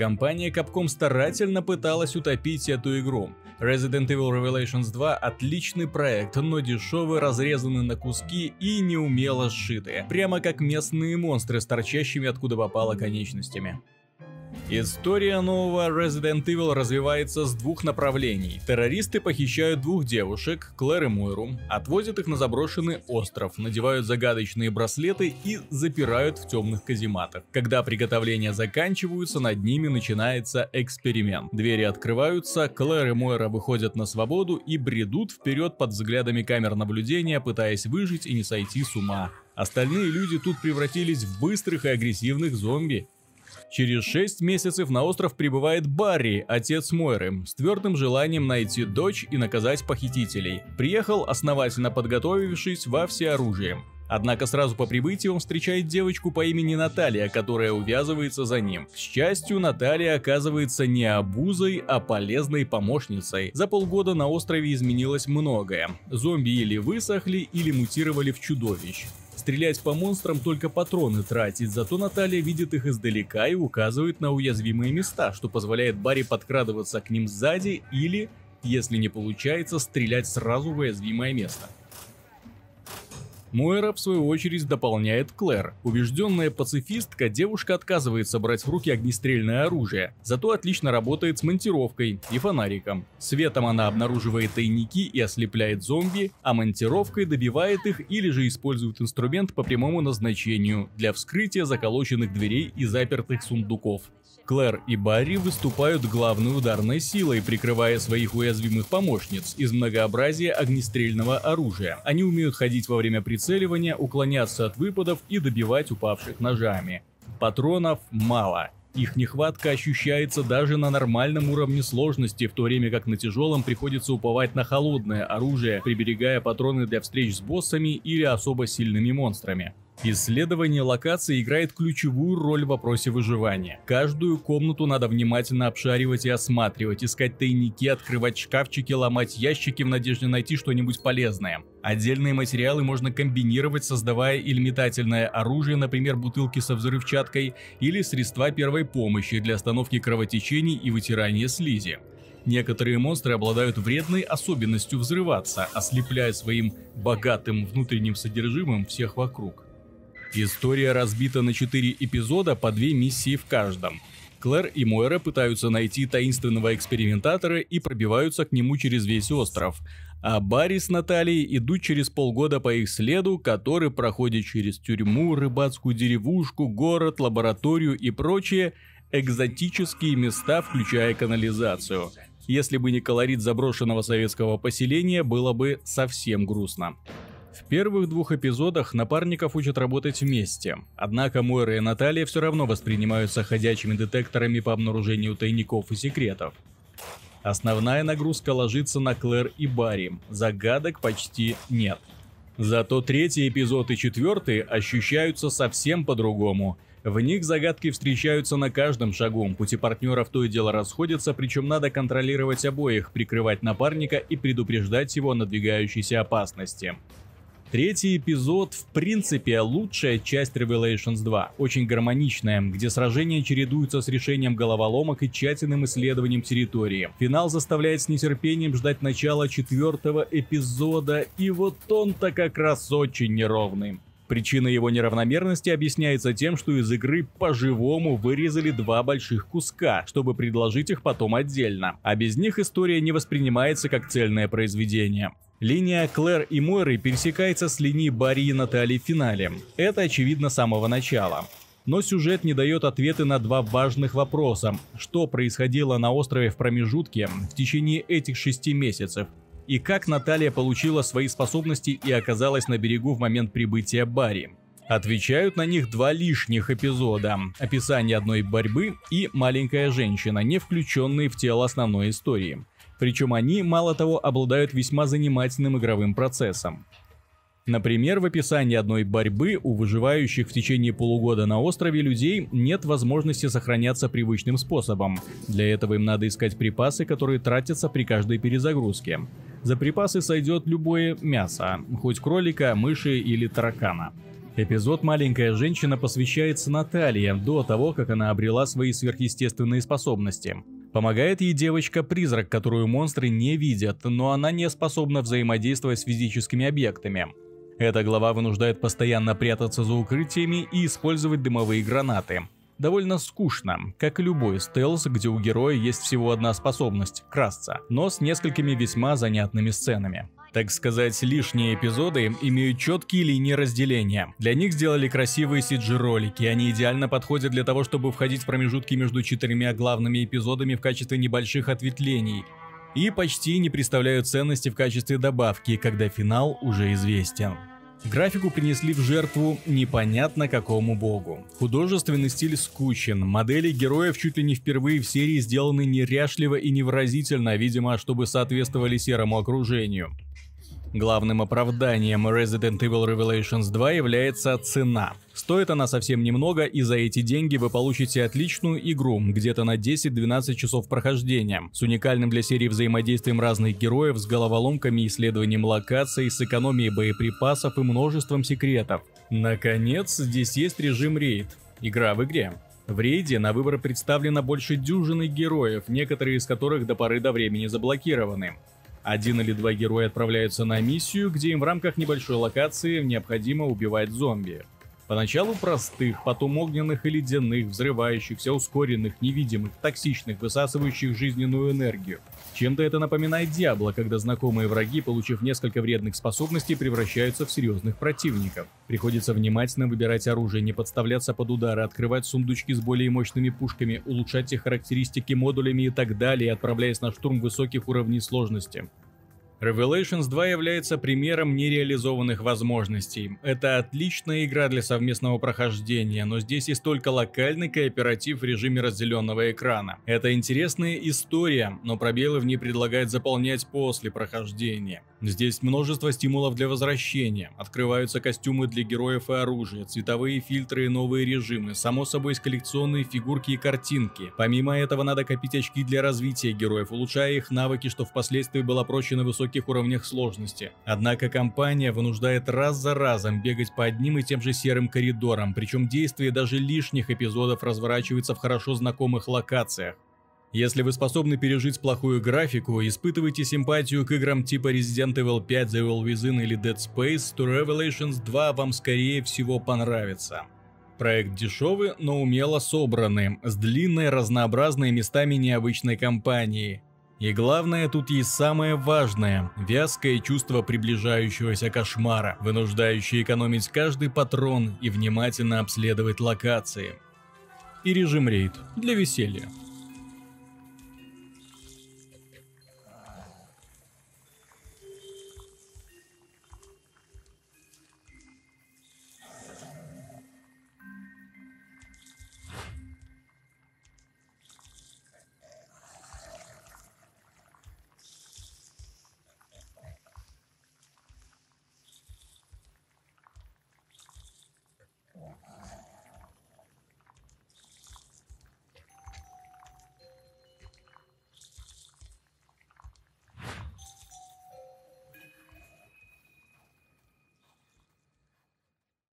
Компания Capcom старательно пыталась утопить эту игру. Resident Evil Revelations 2 отличный проект, но дешевый, разрезанный на куски и неумело сшитые. Прямо как местные монстры с торчащими откуда попало конечностями. История нового Resident Evil развивается с двух направлений. Террористы похищают двух девушек, Клэр и Мойру, отвозят их на заброшенный остров, надевают загадочные браслеты и запирают в темных казематах. Когда приготовления заканчиваются, над ними начинается эксперимент. Двери открываются, Клэр и Мойра выходят на свободу и бредут вперед под взглядами камер наблюдения, пытаясь выжить и не сойти с ума. Остальные люди тут превратились в быстрых и агрессивных зомби. Через 6 месяцев на остров прибывает Барри, отец Мойры, с твердым желанием найти дочь и наказать похитителей. Приехал, основательно подготовившись во всеоружие. Однако сразу по прибытии он встречает девочку по имени Наталья, которая увязывается за ним. К счастью, Наталья оказывается не обузой, а полезной помощницей. За полгода на острове изменилось многое. Зомби или высохли, или мутировали в чудовищ. Стрелять по монстрам только патроны тратить, зато Наталья видит их издалека и указывает на уязвимые места, что позволяет Барри подкрадываться к ним сзади или, если не получается, стрелять сразу в уязвимое место. Мойра, в свою очередь, дополняет Клэр. Убежденная пацифистка, девушка отказывается брать в руки огнестрельное оружие, зато отлично работает с монтировкой и фонариком. Светом она обнаруживает тайники и ослепляет зомби, а монтировкой добивает их или же использует инструмент по прямому назначению для вскрытия заколоченных дверей и запертых сундуков. Клэр и Барри выступают главной ударной силой, прикрывая своих уязвимых помощниц из многообразия огнестрельного оружия. Они умеют ходить во время прицеливания, уклоняться от выпадов и добивать упавших ножами. Патронов мало. Их нехватка ощущается даже на нормальном уровне сложности, в то время как на тяжелом приходится уповать на холодное оружие, приберегая патроны для встреч с боссами или особо сильными монстрами. Исследование локации играет ключевую роль в вопросе выживания. Каждую комнату надо внимательно обшаривать и осматривать, искать тайники, открывать шкафчики, ломать ящики в надежде найти что-нибудь полезное. Отдельные материалы можно комбинировать, создавая или метательное оружие, например, бутылки со взрывчаткой, или средства первой помощи для остановки кровотечений и вытирания слизи. Некоторые монстры обладают вредной особенностью взрываться, ослепляя своим богатым внутренним содержимым всех вокруг. История разбита на 4 эпизода по 2 миссии в каждом. Клэр и Мойра пытаются найти таинственного экспериментатора и пробиваются к нему через весь остров. А Барри с Натальей идут через полгода по их следу, который проходит через тюрьму, рыбацкую деревушку, город, лабораторию и прочие экзотические места, включая канализацию. Если бы не колорит заброшенного советского поселения, было бы совсем грустно. В первых двух эпизодах напарников учат работать вместе, однако Мойра и Наталья все равно воспринимаются ходячими детекторами по обнаружению тайников и секретов. Основная нагрузка ложится на Клэр и Барри, загадок почти нет. Зато третий эпизод и четвертый ощущаются совсем по-другому. В них загадки встречаются на каждом шагу, пути партнеров то и дело расходятся, причем надо контролировать обоих, прикрывать напарника и предупреждать его о надвигающейся опасности. Третий эпизод, в принципе, лучшая часть Revelations 2, очень гармоничная, где сражения чередуются с решением головоломок и тщательным исследованием территории. Финал заставляет с нетерпением ждать начала четвертого эпизода, и вот он-то как раз очень неровный. Причина его неравномерности объясняется тем, что из игры по-живому вырезали два больших куска, чтобы предложить их потом отдельно, а без них история не воспринимается как цельное произведение. Линия Клэр и Мойры пересекается с линией Барри и Натали в финале. Это очевидно с самого начала. Но сюжет не дает ответы на два важных вопроса. Что происходило на острове в промежутке в течение этих шести месяцев? И как Наталья получила свои способности и оказалась на берегу в момент прибытия Барри? Отвечают на них два лишних эпизода. Описание одной борьбы и маленькая женщина, не включенные в тело основной истории. Причем они, мало того, обладают весьма занимательным игровым процессом. Например, в описании одной борьбы у выживающих в течение полугода на острове людей нет возможности сохраняться привычным способом. Для этого им надо искать припасы, которые тратятся при каждой перезагрузке. За припасы сойдет любое мясо, хоть кролика, мыши или таракана. Эпизод «Маленькая женщина» посвящается Наталье до того, как она обрела свои сверхъестественные способности. Помогает ей девочка-призрак, которую монстры не видят, но она не способна взаимодействовать с физическими объектами. Эта глава вынуждает постоянно прятаться за укрытиями и использовать дымовые гранаты. Довольно скучно, как и любой стелс, где у героя есть всего одна способность – красться, но с несколькими весьма занятными сценами. Так сказать, лишние эпизоды имеют четкие линии разделения. Для них сделали красивые CG-ролики, они идеально подходят для того, чтобы входить в промежутки между четырьмя главными эпизодами в качестве небольших ответвлений, и почти не представляют ценности в качестве добавки, когда финал уже известен. Графику принесли в жертву непонятно какому богу. Художественный стиль скучен, модели героев чуть ли не впервые в серии сделаны неряшливо и невыразительно, видимо, чтобы соответствовали серому окружению. Главным оправданием Resident Evil Revelations 2 является цена. Стоит она совсем немного, и за эти деньги вы получите отличную игру, где-то на 10-12 часов прохождения, с уникальным для серии взаимодействием разных героев, с головоломками, исследованием локаций, с экономией боеприпасов и множеством секретов. Наконец, здесь есть режим рейд. Игра в игре. В рейде на выбор представлено больше дюжины героев, некоторые из которых до поры до времени заблокированы. Один или два героя отправляются на миссию, где им в рамках небольшой локации необходимо убивать зомби. Поначалу простых, потом огненных и ледяных, взрывающихся, ускоренных, невидимых, токсичных, высасывающих жизненную энергию. Чем-то это напоминает Диабло, когда знакомые враги, получив несколько вредных способностей, превращаются в серьезных противников. Приходится внимательно выбирать оружие, не подставляться под удары, открывать сундучки с более мощными пушками, улучшать их характеристики модулями и так далее, отправляясь на штурм высоких уровней сложности. Revelations 2 является примером нереализованных возможностей. Это отличная игра для совместного прохождения, но здесь есть только локальный кооператив в режиме разделенного экрана. Это интересная история, но пробелы в ней предлагают заполнять после прохождения. Здесь множество стимулов для возвращения. Открываются костюмы для героев и оружия, цветовые фильтры и новые режимы, само собой есть коллекционные фигурки и картинки. Помимо этого надо копить очки для развития героев, улучшая их навыки, что впоследствии было проще на высоких уровнях сложности. Однако компания вынуждает раз за разом бегать по одним и тем же серым коридорам, причем действие даже лишних эпизодов разворачивается в хорошо знакомых локациях. Если вы способны пережить плохую графику, испытываете симпатию к играм типа Resident Evil 5, The Evil Within или Dead Space, то Revelations 2 вам скорее всего понравится. Проект дешевый, но умело собранный, с длинной, разнообразной местами необычной кампанией. И главное, тут есть самое важное – вязкое чувство приближающегося кошмара, вынуждающее экономить каждый патрон и внимательно обследовать локации. И режим рейд для веселья.